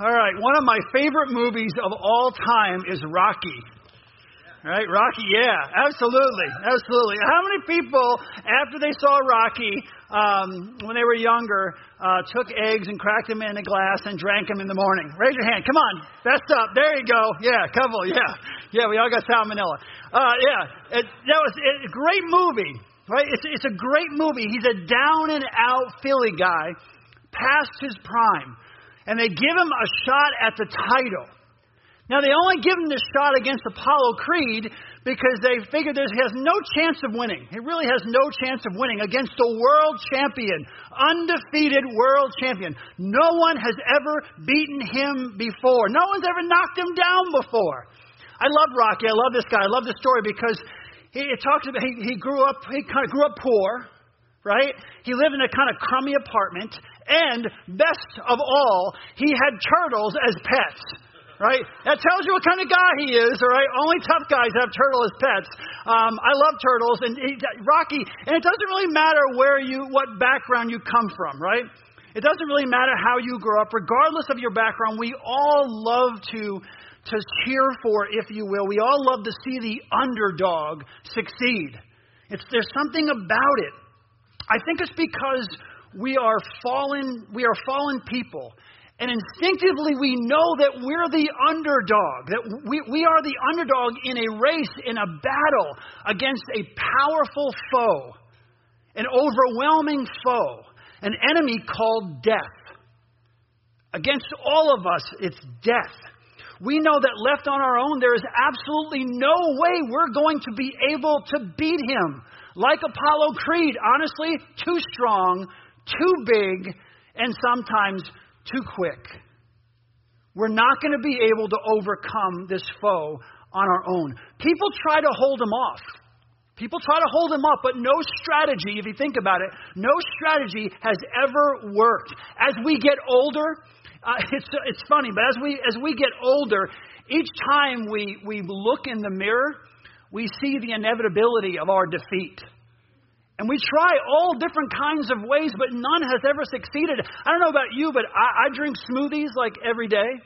All right, one of my favorite movies of all time is Rocky. Right, Rocky, yeah, absolutely, absolutely. How many people, after they saw Rocky um, when they were younger, uh, took eggs and cracked them in a glass and drank them in the morning? Raise your hand. Come on, best up. There you go. Yeah, couple. Yeah, yeah. We all got salmonella. Uh, yeah, it, that was it, a great movie. Right, it's it's a great movie. He's a down and out Philly guy, past his prime, and they give him a shot at the title. Now, they only give him this shot against Apollo Creed because they figure he has no chance of winning. He really has no chance of winning against the world champion, undefeated world champion. No one has ever beaten him before. No one's ever knocked him down before. I love Rocky. I love this guy. I love this story because he, it talks about he, he grew up. He kind of grew up poor, right? He lived in a kind of crummy apartment, and best of all, he had turtles as pets right? That tells you what kind of guy he is, all right? Only tough guys have turtle as pets. Um, I love turtles, and he, Rocky, and it doesn't really matter where you, what background you come from, right? It doesn't really matter how you grow up, regardless of your background. We all love to to cheer for, if you will. We all love to see the underdog succeed. It's, there's something about it. I think it's because we are fallen. We are fallen people, and instinctively, we know that we're the underdog, that we, we are the underdog in a race, in a battle against a powerful foe, an overwhelming foe, an enemy called death. Against all of us, it's death. We know that left on our own, there is absolutely no way we're going to be able to beat him. Like Apollo Creed, honestly, too strong, too big, and sometimes too quick. We're not going to be able to overcome this foe on our own. People try to hold him off. People try to hold him up, but no strategy, if you think about it, no strategy has ever worked. As we get older, uh, it's, it's funny, but as we, as we get older, each time we, we look in the mirror, we see the inevitability of our defeat. And we try all different kinds of ways, but none has ever succeeded. I don't know about you, but I, I drink smoothies like every day,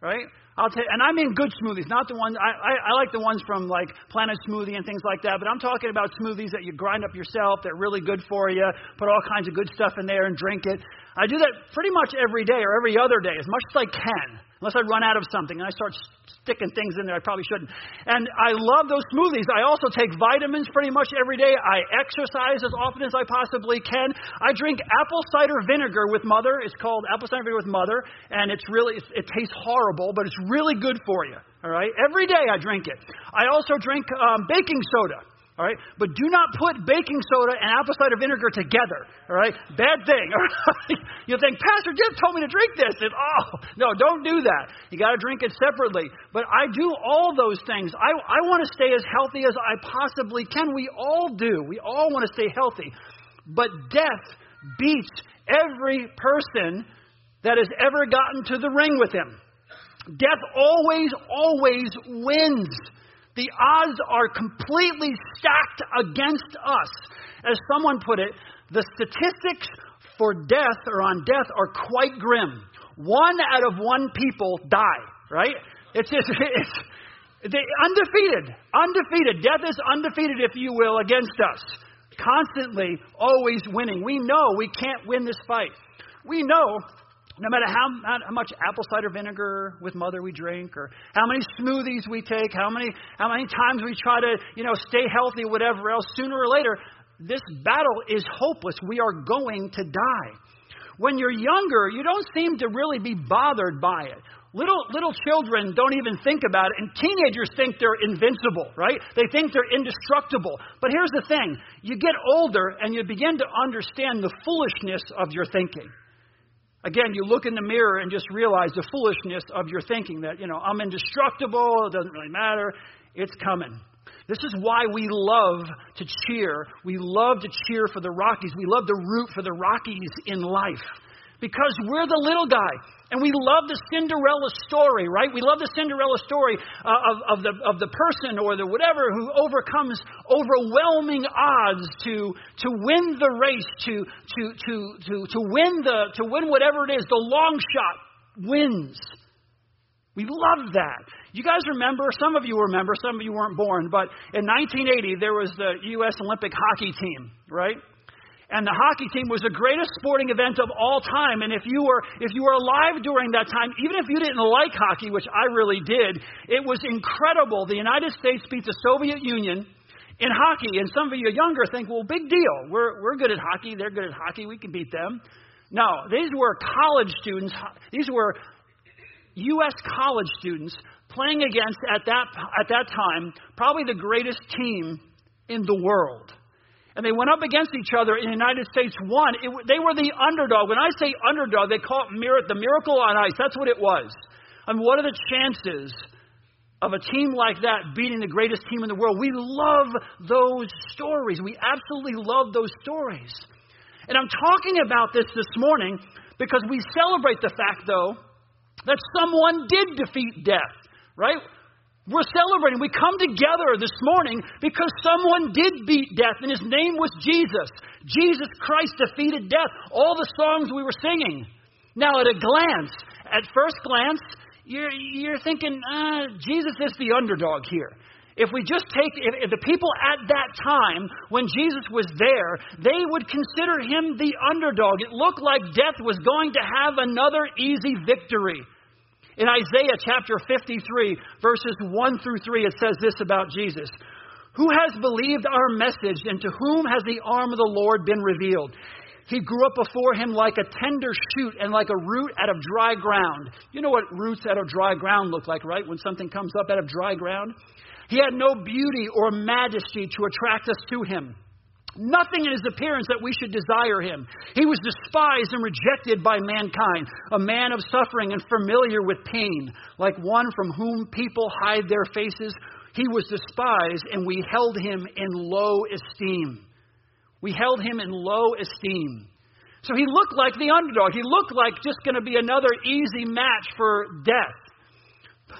right? I'll tell, you, and I mean good smoothies, not the ones I, I, I like the ones from like Planet Smoothie and things like that. But I'm talking about smoothies that you grind up yourself. They're really good for you. Put all kinds of good stuff in there and drink it. I do that pretty much every day or every other day, as much as I can unless I run out of something and I start sticking things in there I probably shouldn't. And I love those smoothies. I also take vitamins pretty much every day. I exercise as often as I possibly can. I drink apple cider vinegar with mother. It's called apple cider vinegar with mother, and it's really it tastes horrible, but it's really good for you. All right, every day I drink it. I also drink um, baking soda. All right? But do not put baking soda and apple cider vinegar together. All right? Bad thing. You think, Pastor Jeff told me to drink this. And oh, no, don't do that. You got to drink it separately. But I do all those things. I, I want to stay as healthy as I possibly can. We all do. We all want to stay healthy. But death beats every person that has ever gotten to the ring with him. Death always, always wins. The odds are completely stacked against us. As someone put it, the statistics for death or on death are quite grim. One out of one people die, right? It's just, it's, they, undefeated, undefeated. Death is undefeated, if you will, against us. Constantly, always winning. We know we can't win this fight. We know no matter how, how much apple cider vinegar with mother we drink, or how many smoothies we take, how many, how many times we try to, you know, stay healthy, whatever else, sooner or later, this battle is hopeless. We are going to die. When you're younger, you don't seem to really be bothered by it. Little, little children don't even think about it, and teenagers think they're invincible, right? They think they're indestructible. But here's the thing you get older and you begin to understand the foolishness of your thinking. Again, you look in the mirror and just realize the foolishness of your thinking that, you know, I'm indestructible, it doesn't really matter. It's coming. This is why we love to cheer. We love to cheer for the Rockies. We love to root for the Rockies in life because we're the little guy And we love the Cinderella story, right? We love the Cinderella story uh, of, of, the, of the person or the whatever who overcomes overwhelming odds to, to win the race, to, to, to, to, to, win the, to win whatever it is. The long shot wins. We love that. You guys remember, some of you remember, some of you weren't born, but in 1980 there was the U.S. Olympic hockey team, right? And the hockey team was the greatest sporting event of all time. And if you were if you were alive during that time, even if you didn't like hockey, which I really did, it was incredible. The United States beat the Soviet Union in hockey. And some of you younger think, well, big deal. We're we're good at hockey. They're good at hockey. We can beat them. No, these were college students. These were U.S. college students playing against at that at that time probably the greatest team in the world and they went up against each other in the United States won. It, they were the underdog. When I say underdog, they call it mir- the miracle on ice. That's what it was. I mean, what are the chances of a team like that beating the greatest team in the world? We love those stories. We absolutely love those stories. And I'm talking about this this morning because we celebrate the fact, though, that someone did defeat death, right? We're celebrating. We come together this morning because someone did beat death, and his name was Jesus. Jesus Christ defeated death. All the songs we were singing. Now, at a glance, at first glance, you're, you're thinking, uh, Jesus is the underdog here. If we just take if, if the people at that time, when Jesus was there, they would consider him the underdog. It looked like death was going to have another easy victory. In Isaiah chapter 53, verses 1 through 3, it says this about Jesus Who has believed our message, and to whom has the arm of the Lord been revealed? He grew up before him like a tender shoot and like a root out of dry ground. You know what roots out of dry ground look like, right? When something comes up out of dry ground? He had no beauty or majesty to attract us to him. Nothing in his appearance that we should desire him. He was despised and rejected by mankind, a man of suffering and familiar with pain, like one from whom people hide their faces. He was despised, and we held him in low esteem. We held him in low esteem. So he looked like the underdog. He looked like just going to be another easy match for death.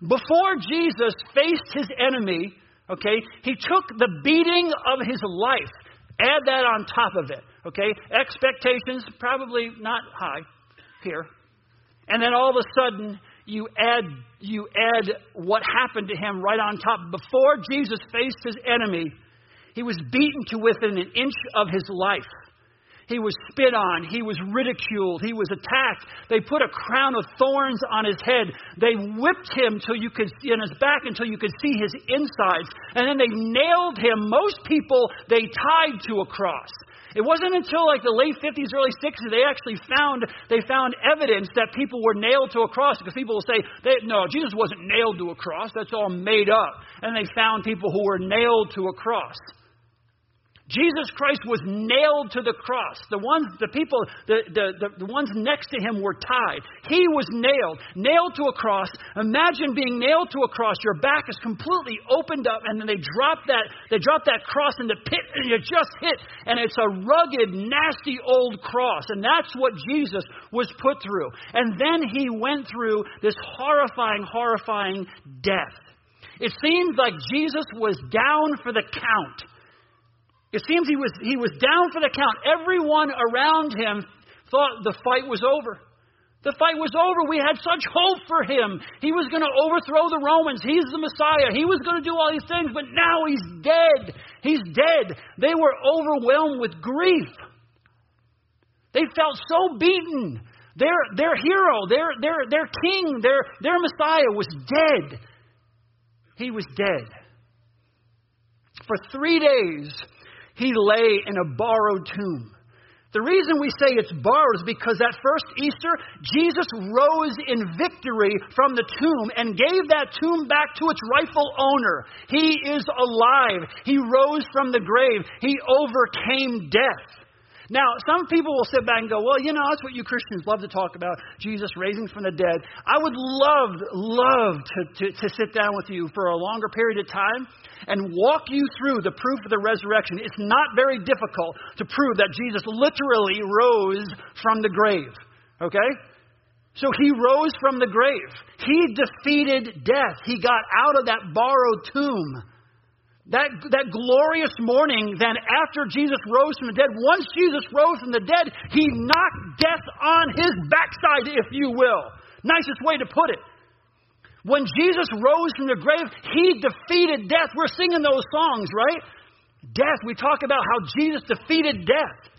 Before Jesus faced his enemy, Okay? He took the beating of his life. Add that on top of it. Okay? Expectations, probably not high here. And then all of a sudden, you add, you add what happened to him right on top. Before Jesus faced his enemy, he was beaten to within an inch of his life. He was spit on. He was ridiculed. He was attacked. They put a crown of thorns on his head. They whipped him till you could in his back until you could see his insides. And then they nailed him. Most people they tied to a cross. It wasn't until like the late 50s, early 60s they actually found they found evidence that people were nailed to a cross because people will say, they, "No, Jesus wasn't nailed to a cross. That's all made up." And they found people who were nailed to a cross. Jesus Christ was nailed to the cross. The ones, the people, the, the, the, the, ones next to him were tied. He was nailed, nailed to a cross. Imagine being nailed to a cross. Your back is completely opened up, and then they drop that, they drop that cross in the pit, and you just hit, and it's a rugged, nasty old cross. And that's what Jesus was put through. And then he went through this horrifying, horrifying death. It seems like Jesus was down for the count. It seems he was, he was down for the count. Everyone around him thought the fight was over. The fight was over. We had such hope for him. He was going to overthrow the Romans. He's the Messiah. He was going to do all these things, but now he's dead. He's dead. They were overwhelmed with grief. They felt so beaten. Their, their hero, their, their, their king, their, their Messiah was dead. He was dead. For three days, he lay in a borrowed tomb. The reason we say it's borrowed is because that first Easter, Jesus rose in victory from the tomb and gave that tomb back to its rightful owner. He is alive. He rose from the grave. He overcame death. Now, some people will sit back and go, well, you know, that's what you Christians love to talk about, Jesus raising from the dead. I would love, love to, to, to sit down with you for a longer period of time and walk you through the proof of the resurrection. It's not very difficult to prove that Jesus literally rose from the grave. Okay? So he rose from the grave. He defeated death. He got out of that borrowed tomb. That, that glorious morning, then after Jesus rose from the dead, once Jesus rose from the dead, he knocked death on his backside, if you will. Nicest way to put it. When Jesus rose from the grave, he defeated death. We're singing those songs, right? Death. We talk about how Jesus defeated death.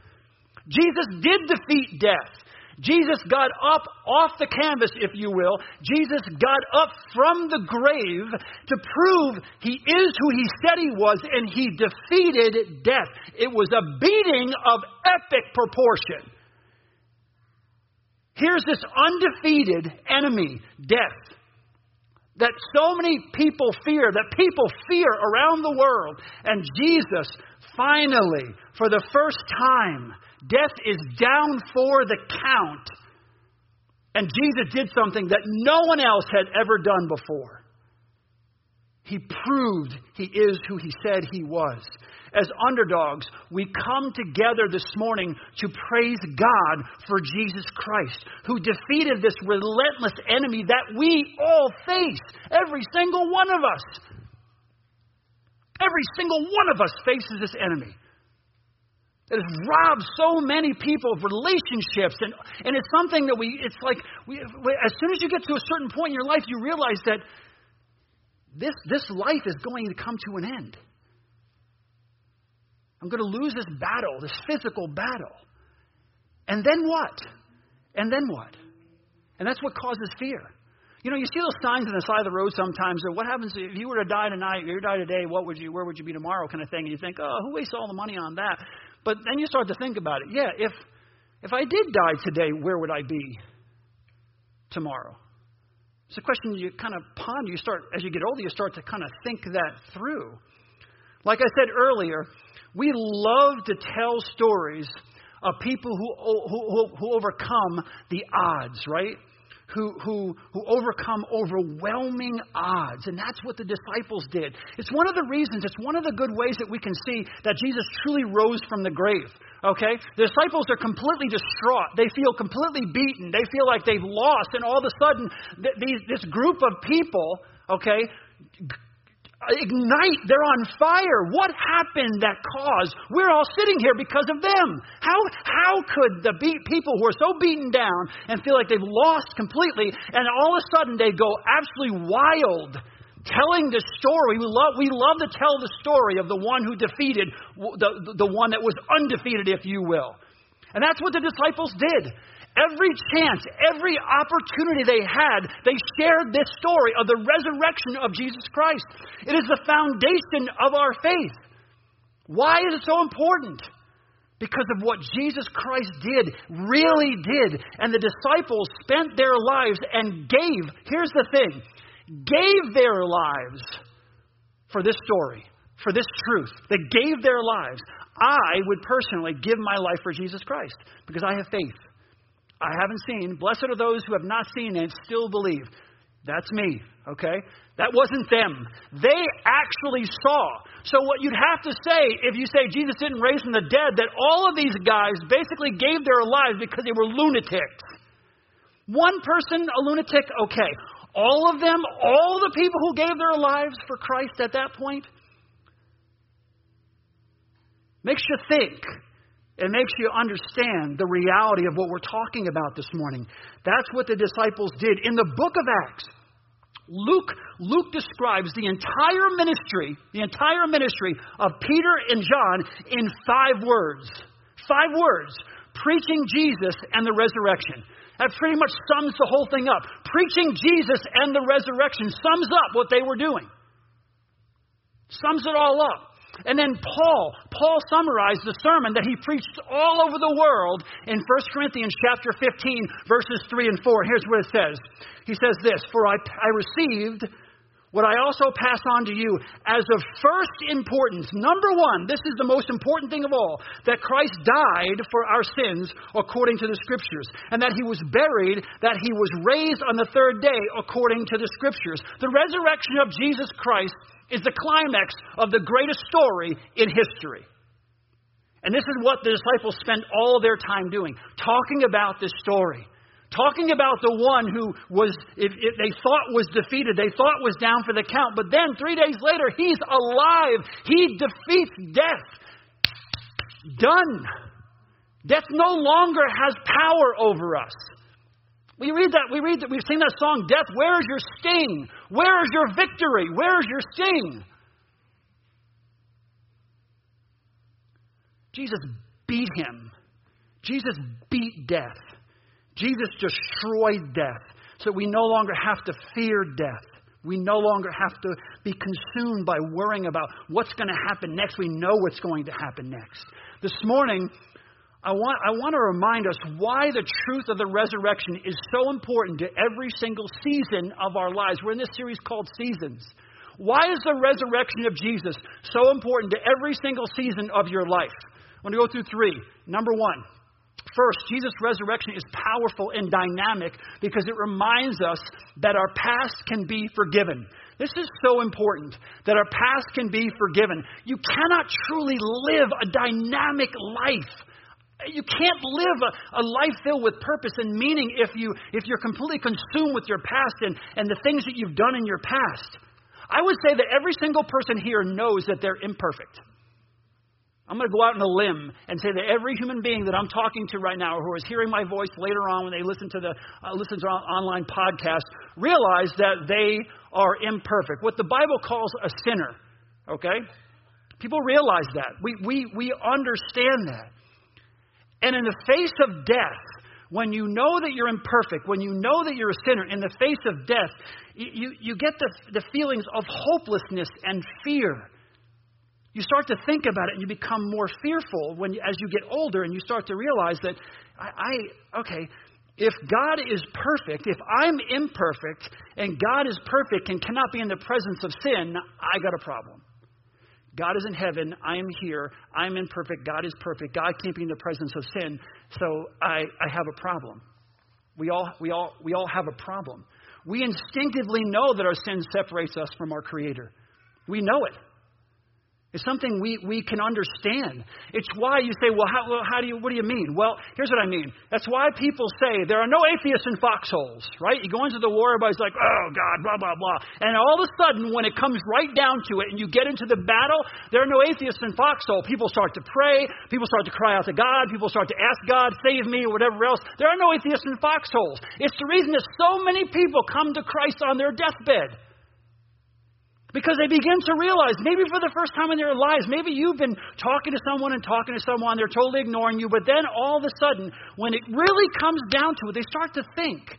Jesus did defeat death. Jesus got up off the canvas, if you will. Jesus got up from the grave to prove he is who he said he was, and he defeated death. It was a beating of epic proportion. Here's this undefeated enemy, death, that so many people fear, that people fear around the world. And Jesus, finally, for the first time, Death is down for the count. And Jesus did something that no one else had ever done before. He proved he is who he said he was. As underdogs, we come together this morning to praise God for Jesus Christ, who defeated this relentless enemy that we all face. Every single one of us. Every single one of us faces this enemy. It has robbed so many people of relationships. And, and it's something that we, it's like, we, as soon as you get to a certain point in your life, you realize that this, this life is going to come to an end. I'm going to lose this battle, this physical battle. And then what? And then what? And that's what causes fear. You know, you see those signs on the side of the road sometimes of what happens if you were to die tonight, you die today, what would you, where would you be tomorrow kind of thing. And you think, oh, who wastes all the money on that? But then you start to think about it. Yeah, if if I did die today, where would I be tomorrow? It's a question you kind of ponder. You start as you get older, you start to kind of think that through. Like I said earlier, we love to tell stories of people who who, who overcome the odds, right? who, who, who overcome overwhelming odds. And that's what the disciples did. It's one of the reasons, it's one of the good ways that we can see that Jesus truly rose from the grave. Okay? The disciples are completely distraught. They feel completely beaten. They feel like they've lost. And all of a sudden, th- these, this group of people, okay, ignite. They're on fire. What happened that caused? We're all sitting here because of them. How, how could the be- people who are so beaten down and feel like they've lost completely, and all of a sudden they go absolutely wild? Telling the story, we love, we love to tell the story of the one who defeated the, the one that was undefeated, if you will. And that's what the disciples did. Every chance, every opportunity they had, they shared this story of the resurrection of Jesus Christ. It is the foundation of our faith. Why is it so important? Because of what Jesus Christ did, really did. And the disciples spent their lives and gave, here's the thing, gave their lives for this story, for this truth. They gave their lives. I would personally give my life for Jesus Christ because I have faith. I haven't seen. Blessed are those who have not seen and still believe. That's me, okay? That wasn't them. They actually saw. So, what you'd have to say if you say Jesus didn't raise from the dead, that all of these guys basically gave their lives because they were lunatics. One person, a lunatic, okay. All of them, all the people who gave their lives for Christ at that point, makes you think. It makes you understand the reality of what we're talking about this morning. That's what the disciples did. In the book of Acts, Luke, Luke describes the entire ministry, the entire ministry of Peter and John in five words. Five words. Preaching Jesus and the resurrection. That pretty much sums the whole thing up. Preaching Jesus and the resurrection sums up what they were doing. Sums it all up. And then Paul, Paul summarized the sermon that he preached all over the world in 1 Corinthians chapter 15, verses 3 and 4. Here's what it says. He says this, For I, I received what I also pass on to you as of first importance. Number one, this is the most important thing of all, that Christ died for our sins according to the Scriptures, and that he was buried, that he was raised on the third day according to the Scriptures. The resurrection of Jesus Christ is the climax of the greatest story in history. And this is what the disciples spent all their time doing, talking about this story talking about the one who was, if, if they thought was defeated, they thought was down for the count, but then three days later, he's alive. He defeats death. Done. Death no longer has power over us. We read that, we read that, we've seen that song, Death, where is your sting? Where is your victory? Where is your sting? Jesus beat him. Jesus beat death. Jesus destroyed death. So we no longer have to fear death. We no longer have to be consumed by worrying about what's going to happen next. We know what's going to happen next. This morning, I want, I want to remind us why the truth of the resurrection is so important to every single season of our lives. We're in this series called Seasons. Why is the resurrection of Jesus so important to every single season of your life? I want to go through three. Number one, First, Jesus' resurrection is powerful and dynamic because it reminds us that our past can be forgiven. This is so important that our past can be forgiven. You cannot truly live a dynamic life. You can't live a, a, life filled with purpose and meaning if, you, if you're completely consumed with your past and, and the things that you've done in your past. I would say that every single person here knows that they're imperfect. I'm going to go out on a limb and say that every human being that I'm talking to right now, or who is hearing my voice later on when they listen to the uh, listen to online podcast, realize that they are imperfect. What the Bible calls a sinner. Okay, people realize that. We we we understand that. And in the face of death, when you know that you're imperfect, when you know that you're a sinner, in the face of death, you, you, get the, the feelings of hopelessness and fear you start to think about it and you become more fearful when as you get older and you start to realize that I, I okay if God is perfect, if I'm imperfect and God is perfect and cannot be in the presence of sin, I got a problem. God is in heaven, I am here, I'm imperfect, God is perfect, God can't be in the presence of sin, so I, I have a problem. We all, we, all, we all have a problem. We instinctively know that our sin separates us from our Creator. We know it. It's something we, we can understand. It's why you say, well how, well, how do you, what do you mean? Well, here's what I mean. That's why people say there are no atheists in foxholes, right? You go into the war, everybody's like, oh, God, blah, blah, blah. And all of a sudden, when it comes right down to it and you get into the battle, there are no atheists in foxhole. People start to pray. People start to cry out to God. People start to ask God, save me, or whatever else. There are no atheists in foxholes. It's the reason that so many people come to Christ on their deathbed. Because they begin to realize, maybe for the first time in their lives, maybe you've been talking to someone and talking to someone, they're totally ignoring you, but then all of a sudden, when it really comes down to it, they start to think,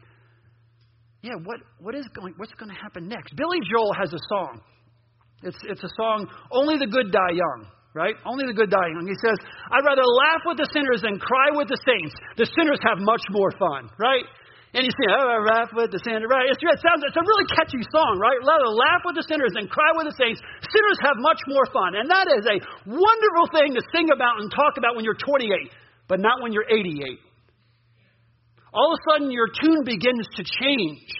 yeah, what, what is going, what's going to happen next? Billy Joel has a song. It's, it's a song, Only the Good Die Young, right? Only the good die young. He says, I'd rather laugh with the sinners than cry with the saints. The sinners have much more fun, right? And you sing, oh, I laugh with the sinners. Right? It's, it sounds, it's a really catchy song, right? Rather laugh with the sinners than cry with the saints. Sinners have much more fun. And that is a wonderful thing to sing about and talk about when you're 28, but not when you're 88. All of a sudden, your tune begins to change.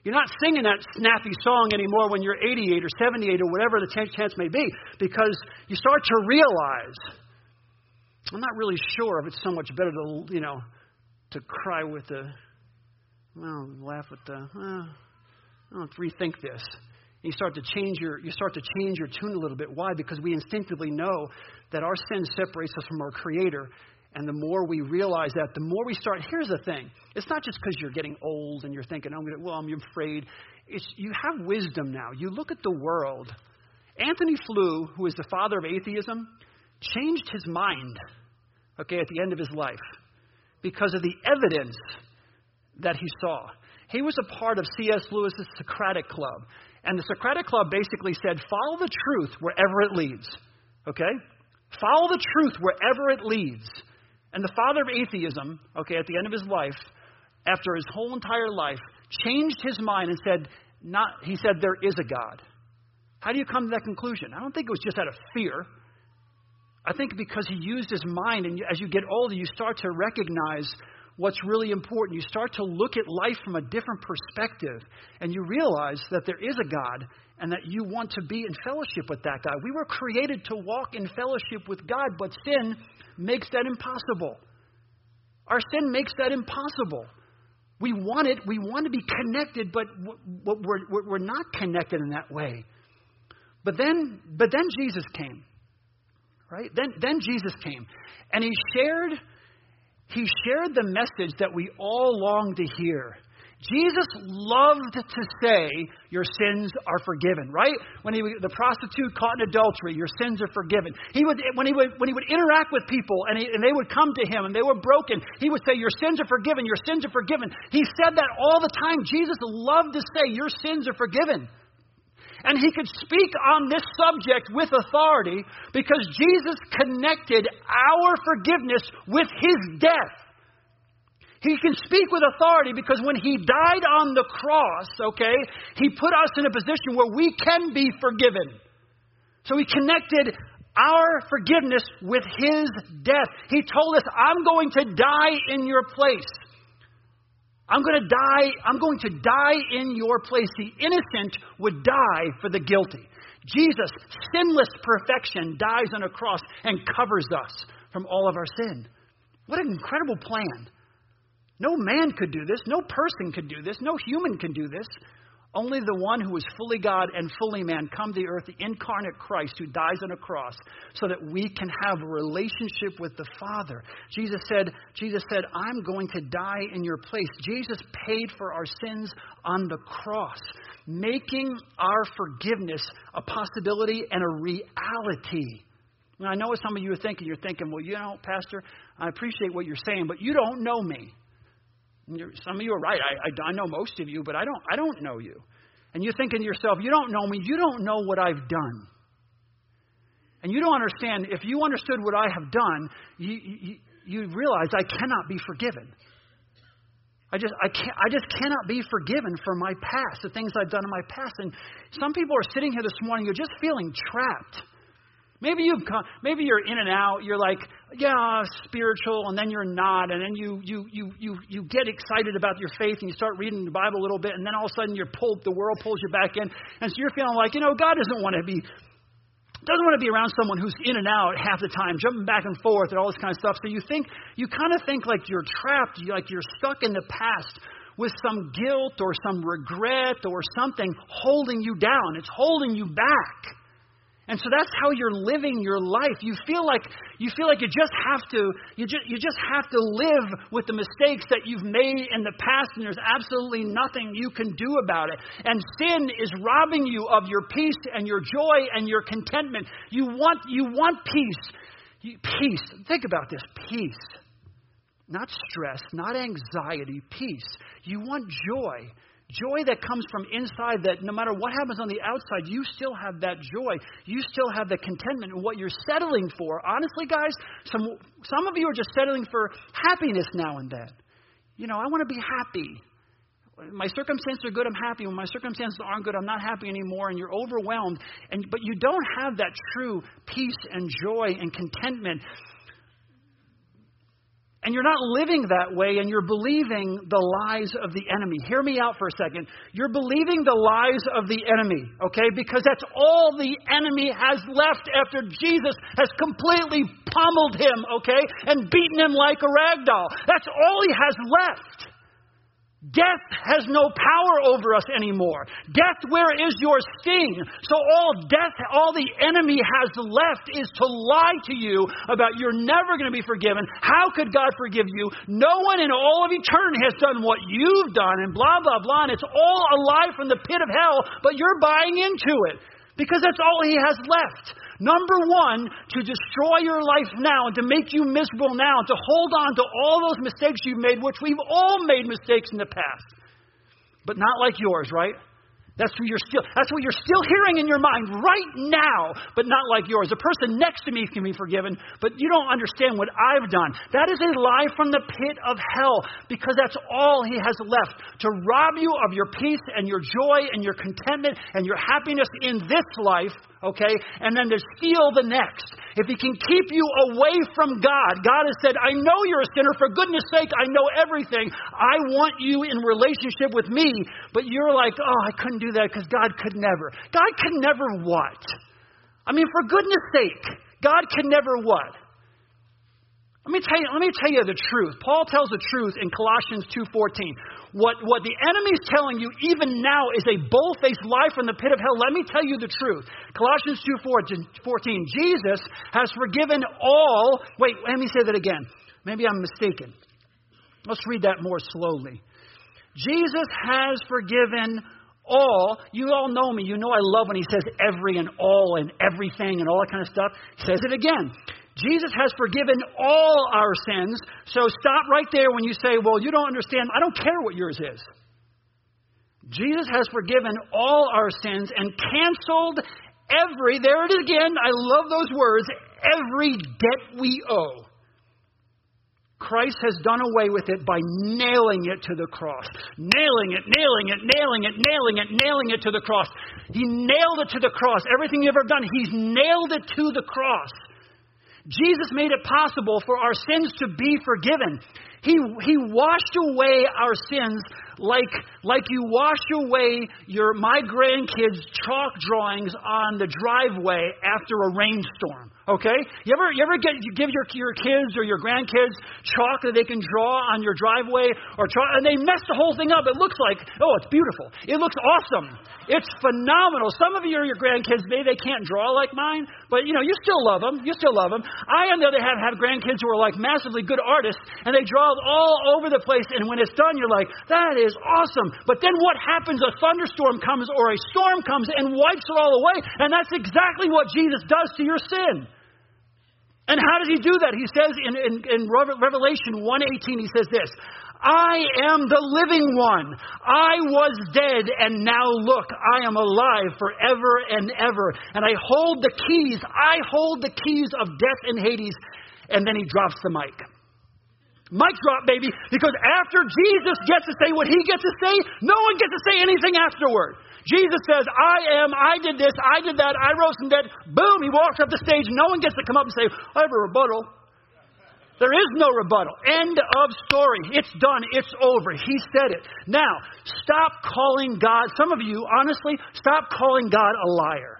You're not singing that snappy song anymore when you're 88 or 78 or whatever the chance may be because you start to realize I'm not really sure if it's so much better to, you know, to cry with the well, laugh at the, I don't rethink this. You start to change your you start to change your tune a little bit. Why? Because we instinctively know that our sin separates us from our Creator, and the more we realize that, the more we start. Here's the thing: it's not just because you're getting old and you're thinking, oh, "I'm gonna," well, I'm afraid. It's you have wisdom now. You look at the world. Antony Flew, who is the father of atheism, changed his mind. Okay, at the end of his life, because of the evidence that he saw. He was a part of C.S. Lewis's Socratic Club. And the Socratic Club basically said, follow the truth wherever it leads. Okay? Follow the truth wherever it leads. And the father of atheism, okay, at the end of his life, after his whole entire life, changed his mind and said, not, he said, there is a God. How do you come to that conclusion? I don't think it was just out of fear. I think because he used his mind, and as you get older, you start to recognize what's really important. You start to look at life from a different perspective, and you realize that there is a God and that you want to be in fellowship with that God. We were created to walk in fellowship with God, but sin makes that impossible. Our sin makes that impossible. We want it. We want to be connected, but we're, we're not connected in that way. But then, but then Jesus came, right? Then, then Jesus came, and he shared, he shared the message that we all long to hear. Jesus loved to say, Your sins are forgiven, right? When he, the prostitute caught in adultery, Your sins are forgiven. He would, when, he would, when he would interact with people and, he, and they would come to him and they were broken, he would say, Your sins are forgiven, Your sins are forgiven. He said that all the time. Jesus loved to say, Your sins are forgiven. And he could speak on this subject with authority because Jesus connected our forgiveness with his death. He can speak with authority because when he died on the cross, okay, he put us in a position where we can be forgiven. So he connected our forgiveness with his death. He told us, I'm going to die in your place. I'm going to die, I'm going to die in your place. The innocent would die for the guilty. Jesus, sinless perfection, dies on a cross and covers us from all of our sin. What an incredible plan. No man could do this. No person could do this. No human can do this. Only the one who is fully God and fully man come to earth, the incarnate Christ who dies on a cross, so that we can have a relationship with the Father. Jesus said, Jesus said, I'm going to die in your place. Jesus paid for our sins on the cross, making our forgiveness a possibility and a reality. Now, I know what some of you are thinking. You're thinking, well, you know, Pastor, I appreciate what you're saying, but you don't know me some of you are right. I, I, I know most of you, but I don't, I don't know you. And you're thinking to yourself, you don't know me. You don't know what I've done. And you don't understand, if you understood what I have done, you, you, you realize I cannot be forgiven. I just, I, can't, I just cannot be forgiven for my past, the things I've done in my past. And some people are sitting here this morning, you're just feeling trapped. Maybe you've come, maybe you're in and out. You're like, yeah, spiritual, and then you're not, and then you you you you you get excited about your faith, and you start reading the Bible a little bit, and then all of a sudden you're pulled, the world pulls you back in, and so you're feeling like, you know, God doesn't want to be doesn't want to be around someone who's in and out half the time, jumping back and forth and all this kind of stuff. So you think you kind of think like you're trapped, like you're stuck in the past with some guilt or some regret or something holding you down. It's holding you back. And so that's how you're living your life. You feel like you feel like you just have to you just you just have to live with the mistakes that you've made in the past and there's absolutely nothing you can do about it. And sin is robbing you of your peace and your joy and your contentment. You want you want peace. peace. Think about this. Peace. Not stress, not anxiety, peace. You want joy. Joy that comes from inside, that no matter what happens on the outside, you still have that joy. You still have the contentment and what you're settling for. Honestly, guys, some, some of you are just settling for happiness now and then. You know, I want to be happy. My circumstances are good, I'm happy. When my circumstances aren't good, I'm not happy anymore, and you're overwhelmed. And, but you don't have that true peace and joy and contentment and you're not living that way and you're believing the lies of the enemy. Hear me out for a second. You're believing the lies of the enemy, okay? Because that's all the enemy has left after Jesus has completely pummeled him, okay? And beaten him like a rag doll. That's all he has left. Death has no power over us anymore. Death, where is your sting? So all death, all the enemy has left is to lie to you about you're never going to be forgiven. How could God forgive you? No one in all of eternity has done what you've done, and blah, blah, blah. And it's all a lie from the pit of hell, but you're buying into it because that's all he has left. Number one, to destroy your life now and to make you miserable now, and to hold on to all those mistakes you've made, which we've all made mistakes in the past, but not like yours, right? That's what you're still that's what you're still hearing in your mind right now, but not like yours. The person next to me can be forgiven, but you don't understand what I've done. That is a lie from the pit of hell because that's all he has left to rob you of your peace and your joy and your contentment and your happiness in this life okay? And then to steal the next. If he can keep you away from God, God has said, I know you're a sinner. For goodness sake, I know everything. I want you in relationship with me. But you're like, oh, I couldn't do that because God could never. God could never what? I mean, for goodness sake, God can never what? Let me tell you, let me tell you the truth. Paul tells the truth in Colossians 2:14. What, what the enemy is telling you even now is a bull-faced lie from the pit of hell. Let me tell you the truth. Colossians 2:14. Jesus has forgiven all. Wait, let me say that again. Maybe I'm mistaken. Let's read that more slowly. Jesus has forgiven all. You all know me. You know I love when he says every and all and everything and all that kind of stuff. He says it again. Jesus has forgiven all our sins. So stop right there when you say, well, you don't understand. I don't care what yours is. Jesus has forgiven all our sins and canceled every, there it is again, I love those words, every debt we owe. Christ has done away with it by nailing it to the cross. Nailing it, nailing it, nailing it, nailing it, nailing it to the cross. He nailed it to the cross. Everything you've ever done, He's nailed it to the cross. Jesus made it possible for our sins to be forgiven. He, he washed away our sins like, like you wash away your, my grandkids' chalk drawings on the driveway after a rainstorm. Okay? You ever, you ever get, you give your, your kids or your grandkids chalk that they can draw on your driveway or chalk, and they mess the whole thing up. It looks like, oh, it's beautiful. It looks awesome. It's phenomenal. Some of you your grandkids, maybe they can't draw like mine, but you know, you still love them. You still love them. I, on the other hand, have grandkids who are like massively good artists, and they draw all over the place, and when it's done, you're like, that is awesome. But then what happens? A thunderstorm comes or a storm comes and wipes it all away, and that's exactly what Jesus does to your sin. And how does he do that? He says in, in, in Revelation 1.18, he says this, I am the living one. I was dead, and now look, I am alive forever and ever. And I hold the keys. I hold the keys of death and Hades. And then he drops the mic. Mic drop, baby, because after Jesus gets to say what he gets to say, no one gets to say anything afterward. Jesus says, I am, I did this, I did that, I rose from dead. Boom, he walks up the stage. No one gets to come up and say, I have a rebuttal. There is no rebuttal. End of story. It's done. It's over. He said it. Now, stop calling God, some of you, honestly, stop calling God a liar.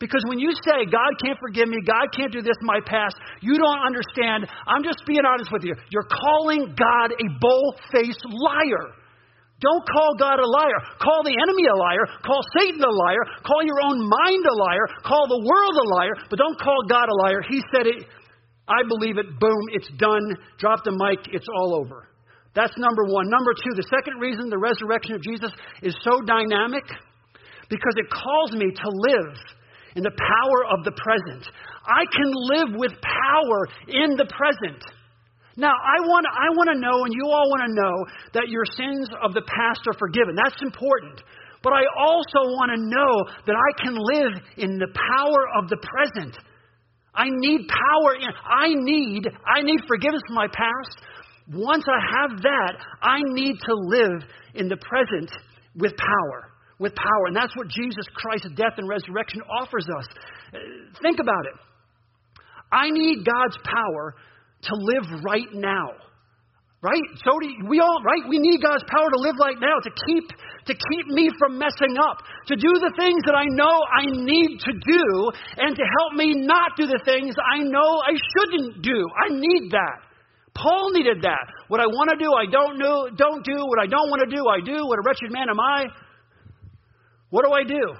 Because when you say, God can't forgive me, God can't do this in my past, you don't understand. I'm just being honest with you. You're calling God a bull faced liar. Don't call God a liar. Call the enemy a liar. Call Satan a liar. Call your own mind a liar. Call the world a liar. But don't call God a liar. He said it. I believe it. Boom. It's done. Drop the mic. It's all over. That's number one. Number two, the second reason the resurrection of Jesus is so dynamic because it calls me to live in the power of the present. I can live with power in the present. Now, I want, I want to know, and you all want to know, that your sins of the past are forgiven. That's important. But I also want to know that I can live in the power of the present. I need power I need, I need forgiveness from my past. Once I have that, I need to live in the present with power. With power. And that's what Jesus Christ's death and resurrection offers us. Uh, think about it. I need God's power to live right now. Right? So do we all, right? We need God's power to live right now, to keep, to keep me from messing up, to do the things that I know I need to do, and to help me not do the things I know I shouldn't do. I need that. Paul needed that. What I want to do, I don't know, don't do. What I don't want to do, I do. What a wretched man am I? What do I do?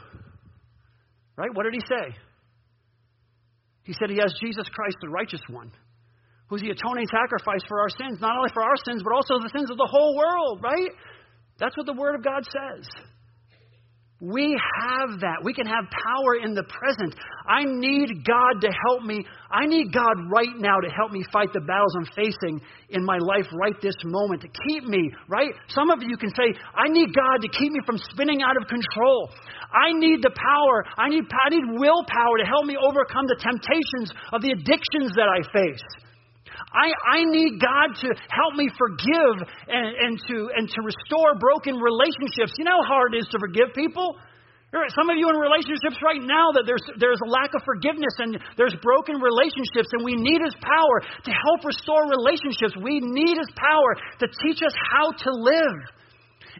Right? What did he say? He said he has Jesus Christ, the righteous one who's the atoning sacrifice for our sins, not only for our sins, but also the sins of the whole world, right? That's what the Word of God says. We have that. We can have power in the present. I need God to help me. I need God right now to help me fight the battles I'm facing in my life right this moment, to keep me, right? Some of you can say, I need God to keep me from spinning out of control. I need the power. I need, I need willpower to help me overcome the temptations of the addictions that I face. I, I need God to help me forgive and, and, to, and to restore broken relationships. You know how hard it is to forgive people? There are Some of you in relationships right now that there's, there's a lack of forgiveness and there's broken relationships, and we need His power to help restore relationships. We need His power to teach us how to live.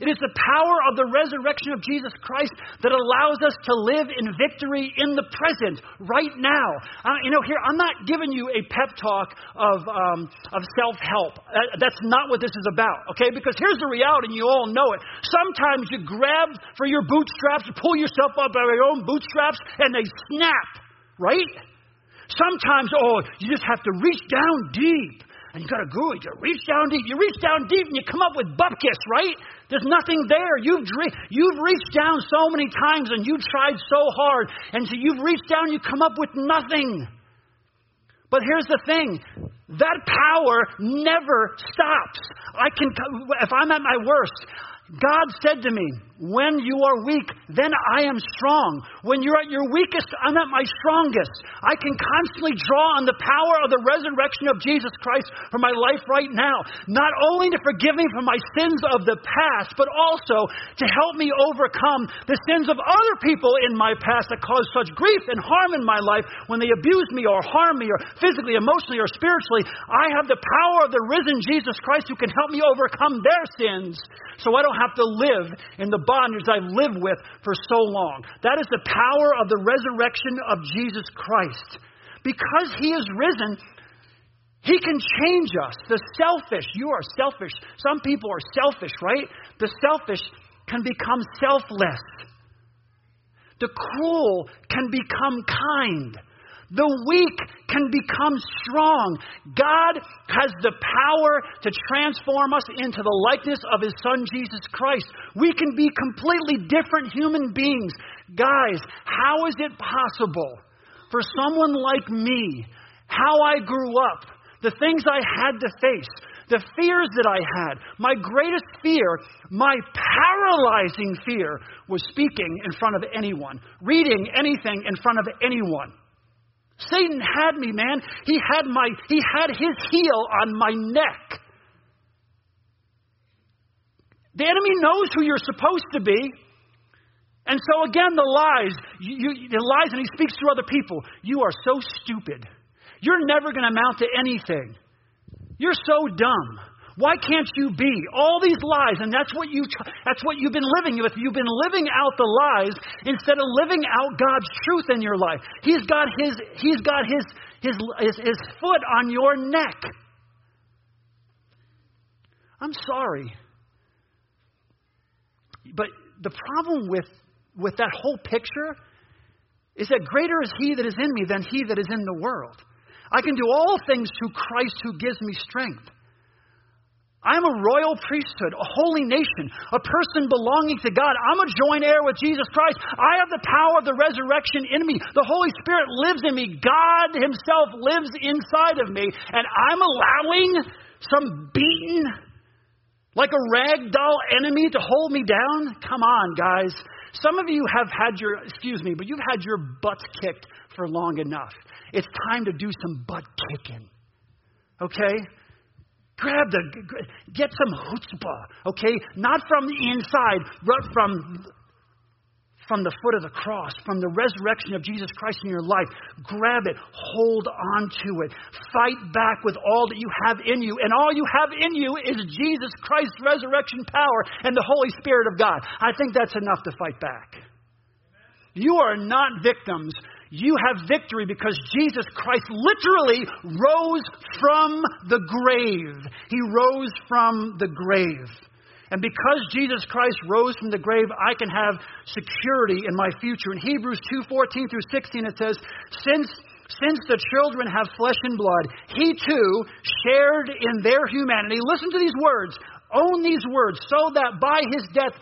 It is the power of the resurrection of Jesus Christ that allows us to live in victory in the present, right now. Uh, you know, here, I'm not giving you a pep talk of, um, of self help. Uh, that's not what this is about, okay? Because here's the reality, and you all know it. Sometimes you grab for your bootstraps, you pull yourself up by your own bootstraps, and they snap, right? Sometimes, oh, you just have to reach down deep and you got to go. You got to reach down deep. You reach down deep and you come up with bupkis, right? There's nothing there. You've you've reached down so many times and you've tried so hard, and so you've reached down. You come up with nothing. But here's the thing that power never stops. I can, if I'm at my worst, God said to me, When you are weak, then I am strong. When you're at your weakest, I'm at my strongest. I can constantly draw on the power of the resurrection of Jesus Christ for my life right now. Not only to forgive me for my sins of the past, but also to help me overcome the sins of other people in my past that caused such grief and harm in my life when they abused me or harmed me or physically, emotionally, or spiritually. I have the power of the risen Jesus Christ who can help me overcome their sins so I don't have to live in the bondage I've lived with for so long. That is the power of the resurrection of Jesus Christ. Because he is risen, he can change us. The selfish, you are selfish. Some people are selfish, right? The selfish can become selfless. The cruel can become kind. The weak can become strong. God has the power to transform us into the likeness of His Son, Jesus Christ. We can be completely different human beings. Guys, how is it possible for someone like me, how I grew up, the things I had to face, the fears that I had. My greatest fear, my paralyzing fear, was speaking in front of anyone, reading anything in front of anyone. Satan had me, man. He had my he had his heel on my neck. The enemy knows who you're supposed to be. And so again, the lies, you, you, the lies, and he speaks through other people. You are so stupid. You're never going to amount to anything. You're so dumb. Why can't you be? All these lies, and that's what you that's what you've been living with. You've been living out the lies instead of living out God's truth in your life. He's got his he's got his his his, his foot on your neck. I'm sorry. But the problem with with that whole picture is that greater is he that is in me than he that is in the world. I can do all things through Christ who gives me strength. I'm a royal priesthood, a holy nation, a person belonging to God. I'm a joint heir with Jesus Christ. I have the power of the resurrection in me. The Holy Spirit lives in me. God Himself lives inside of me. And I'm allowing some beaten, like a rag doll enemy to hold me down? Come on, guys. Some of you have had your, excuse me, but you've had your butts kicked for long enough. It's time to do some butt kicking. Okay? Grab the, get some chutzpah, okay? Not from the inside, but from, from the foot of the cross, from the resurrection of Jesus Christ in your life. Grab it, hold on to it, fight back with all that you have in you. And all you have in you is Jesus Christ's resurrection power and the Holy Spirit of God. I think that's enough to fight back. You are not victims you have victory because Jesus Christ literally rose from the grave. He rose from the grave. And because Jesus Christ rose from the grave, I can have security in my future. In Hebrews 2:14 through 16 it says, "Since since the children have flesh and blood, he too shared in their humanity." Listen to these words. Own these words so that by his death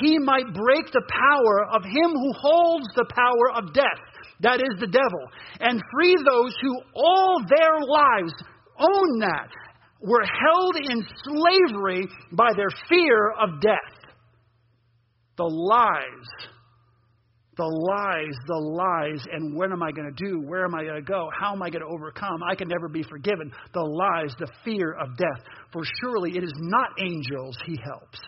he might break the power of him who holds the power of death that is the devil, and free those who all their lives own that, were held in slavery by their fear of death. The lies, the lies, the lies, and what am I going to do? Where am I going to go? How am I going to overcome? I can never be forgiven. The lies, the fear of death. For surely it is not angels he helps,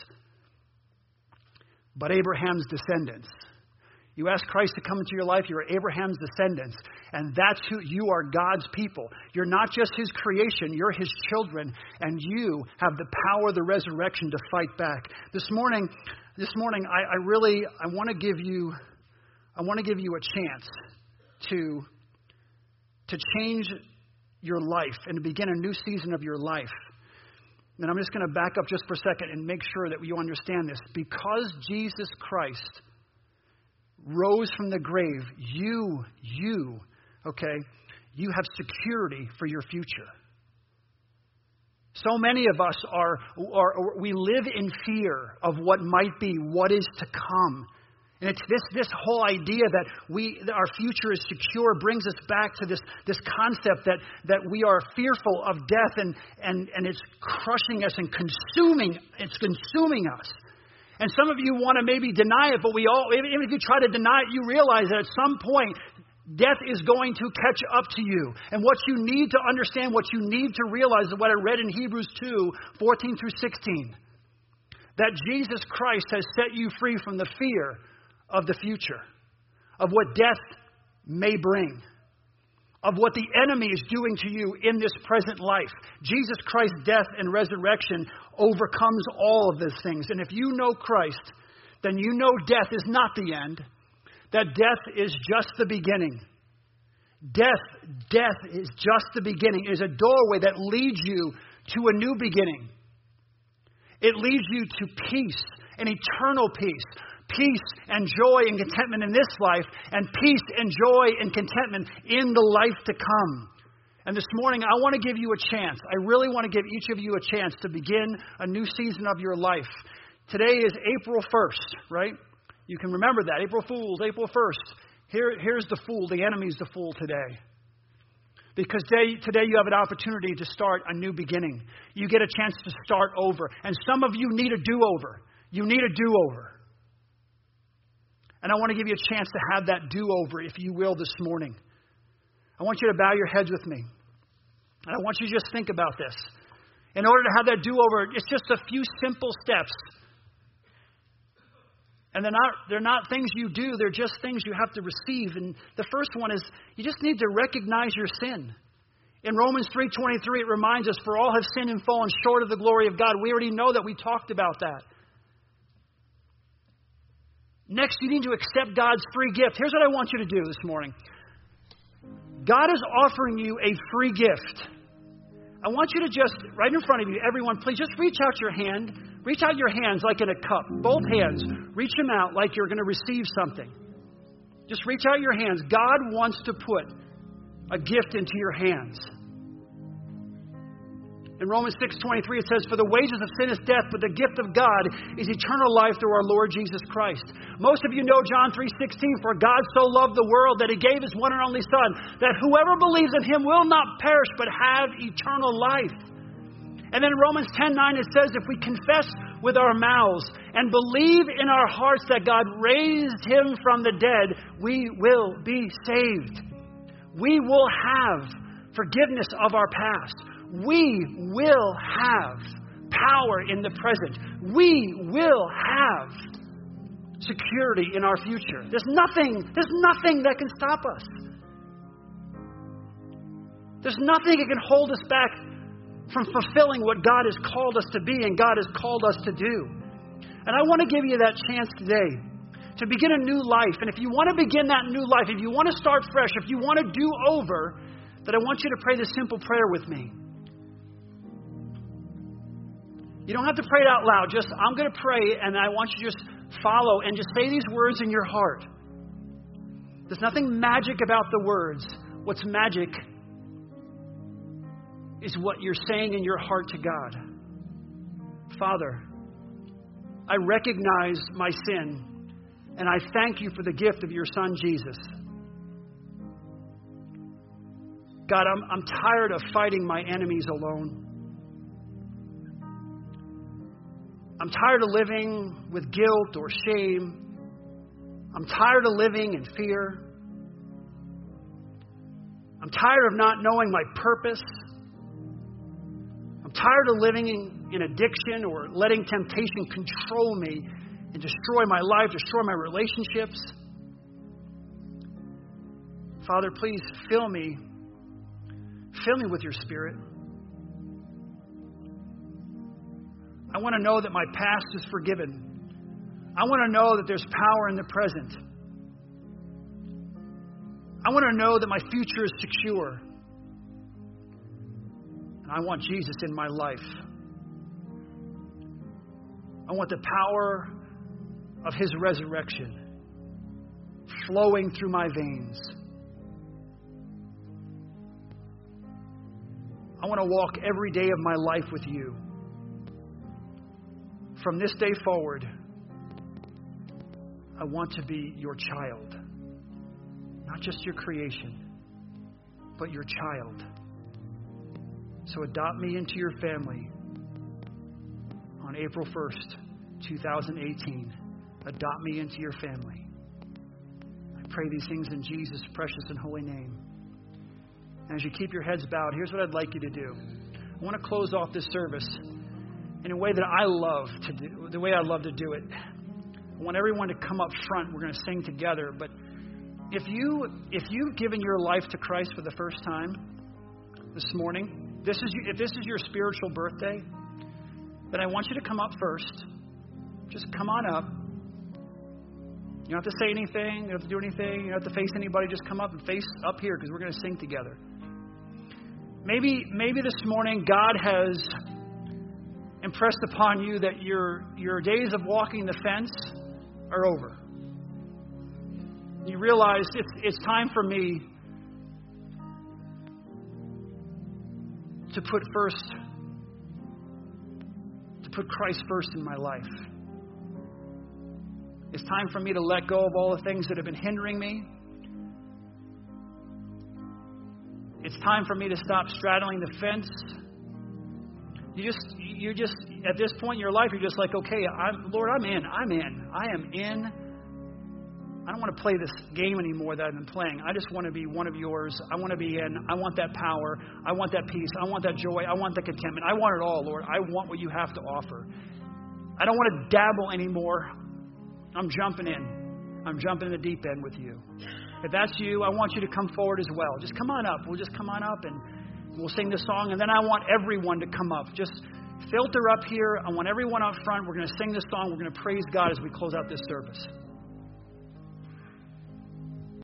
but Abraham's descendants. You ask Christ to come into your life, you're Abraham's descendants. And that's who you are God's people. You're not just his creation, you're his children, and you have the power of the resurrection to fight back. This morning, this morning I, I really I want to give you I want to give you a chance to to change your life and to begin a new season of your life. And I'm just going to back up just for a second and make sure that you understand this. Because Jesus Christ rose from the grave, you, you, okay, you have security for your future. So many of us are, are, we live in fear of what might be, what is to come. And it's this, this whole idea that we, that our future is secure brings us back to this, this concept that, that we are fearful of death and, and, and it's crushing us and consuming, it's consuming us. And some of you want to maybe deny it, but we all, even if you try to deny it, you realize that at some point, death is going to catch up to you. And what you need to understand, what you need to realize is what I read in Hebrews 2 14 through 16. That Jesus Christ has set you free from the fear of the future, of what death may bring, of what the enemy is doing to you in this present life. Jesus Christ's death and resurrection overcomes all of those things. And if you know Christ, then you know death is not the end, that death is just the beginning. Death, death is just the beginning. It is a doorway that leads you to a new beginning. It leads you to peace, an eternal peace, peace and joy and contentment in this life, and peace and joy and contentment in the life to come. And this morning, I want to give you a chance. I really want to give each of you a chance to begin a new season of your life. Today is April 1st, right? You can remember that. April Fools, April 1st. Here, here's the fool. The enemy's the fool today. Because today, today you have an opportunity to start a new beginning. You get a chance to start over. And some of you need a do over. You need a do over. And I want to give you a chance to have that do over, if you will, this morning. I want you to bow your heads with me. And I want you to just think about this. In order to have that do over, it's just a few simple steps. And they're not, they're not things you do, they're just things you have to receive. And the first one is you just need to recognize your sin. In Romans 3:23 it reminds us for all have sinned and fallen short of the glory of God. We already know that we talked about that. Next, you need to accept God's free gift. Here's what I want you to do this morning God is offering you a free gift. I want you to just, right in front of you, everyone, please just reach out your hand. Reach out your hands like in a cup. Both hands. Reach them out like you're going to receive something. Just reach out your hands. God wants to put a gift into your hands. In Romans 6:23 it says for the wages of sin is death but the gift of God is eternal life through our Lord Jesus Christ. Most of you know John 3:16 for God so loved the world that he gave his one and only son that whoever believes in him will not perish but have eternal life. And then Romans 10:9 it says if we confess with our mouths and believe in our hearts that God raised him from the dead, we will be saved. We will have forgiveness of our past we will have power in the present. We will have security in our future. There's nothing, there's nothing that can stop us. There's nothing that can hold us back from fulfilling what God has called us to be and God has called us to do. And I want to give you that chance today to begin a new life. And if you want to begin that new life, if you want to start fresh, if you want to do over, then I want you to pray this simple prayer with me. You don't have to pray it out loud. Just, I'm going to pray, and I want you to just follow and just say these words in your heart. There's nothing magic about the words. What's magic is what you're saying in your heart to God. Father, I recognize my sin, and I thank you for the gift of your Son, Jesus. God, I'm, I'm tired of fighting my enemies alone. I'm tired of living with guilt or shame. I'm tired of living in fear. I'm tired of not knowing my purpose. I'm tired of living in, addiction or letting temptation control me and destroy my life, destroy my relationships. Father, please fill me. Fill me with your spirit. Want to know that my past is forgiven. I want to know that there's power in the present. I want to know that my future is secure. And I want Jesus in my life. I want the power of his resurrection flowing through my veins. I want to walk every day of my life with you. From this day forward, I want to be your child. Not just your creation, but your child. So adopt me into your family on April 1st, 2018. Adopt me into your family. I pray these things in Jesus' precious and holy name. And as you keep your heads bowed, here's what I'd like you to do. I want to close off this service in a way that I love to do, the way I love to do it. I want everyone to come up front. We're going to sing together. But if you if you've given your life to Christ for the first time this morning, this is if this is your spiritual birthday, then I want you to come up first. Just come on up. You don't have to say anything. You don't have to do anything. You don't have to face anybody. Just come up and face up here because we're going to sing together. Maybe maybe this morning God has impressed upon you that your your days of walking the fence are over. You realize it's, it's time for me to put first, to put Christ first in my life. It's time for me to let go of all the things that have been hindering me. It's time for me to stop straddling the fence. You just, you're just at this point in your life, you're just like, okay, I'm, Lord, I'm in. I'm in. I am in. I don't want to play this game anymore that I've been playing. I just want to be one of yours. I want to be in. I want that power. I want that peace. I want that joy. I want that contentment. I want it all, Lord. I want what you have to offer. I don't want to dabble anymore. I'm jumping in. I'm jumping in the deep end with you. If that's you, I want you to come forward as well. Just come on up. We'll just come on up and we'll sing this song. And then I want everyone to come up. Just filter up here. I want everyone up front. We're going to sing this song. We're going to praise God as we close out this service.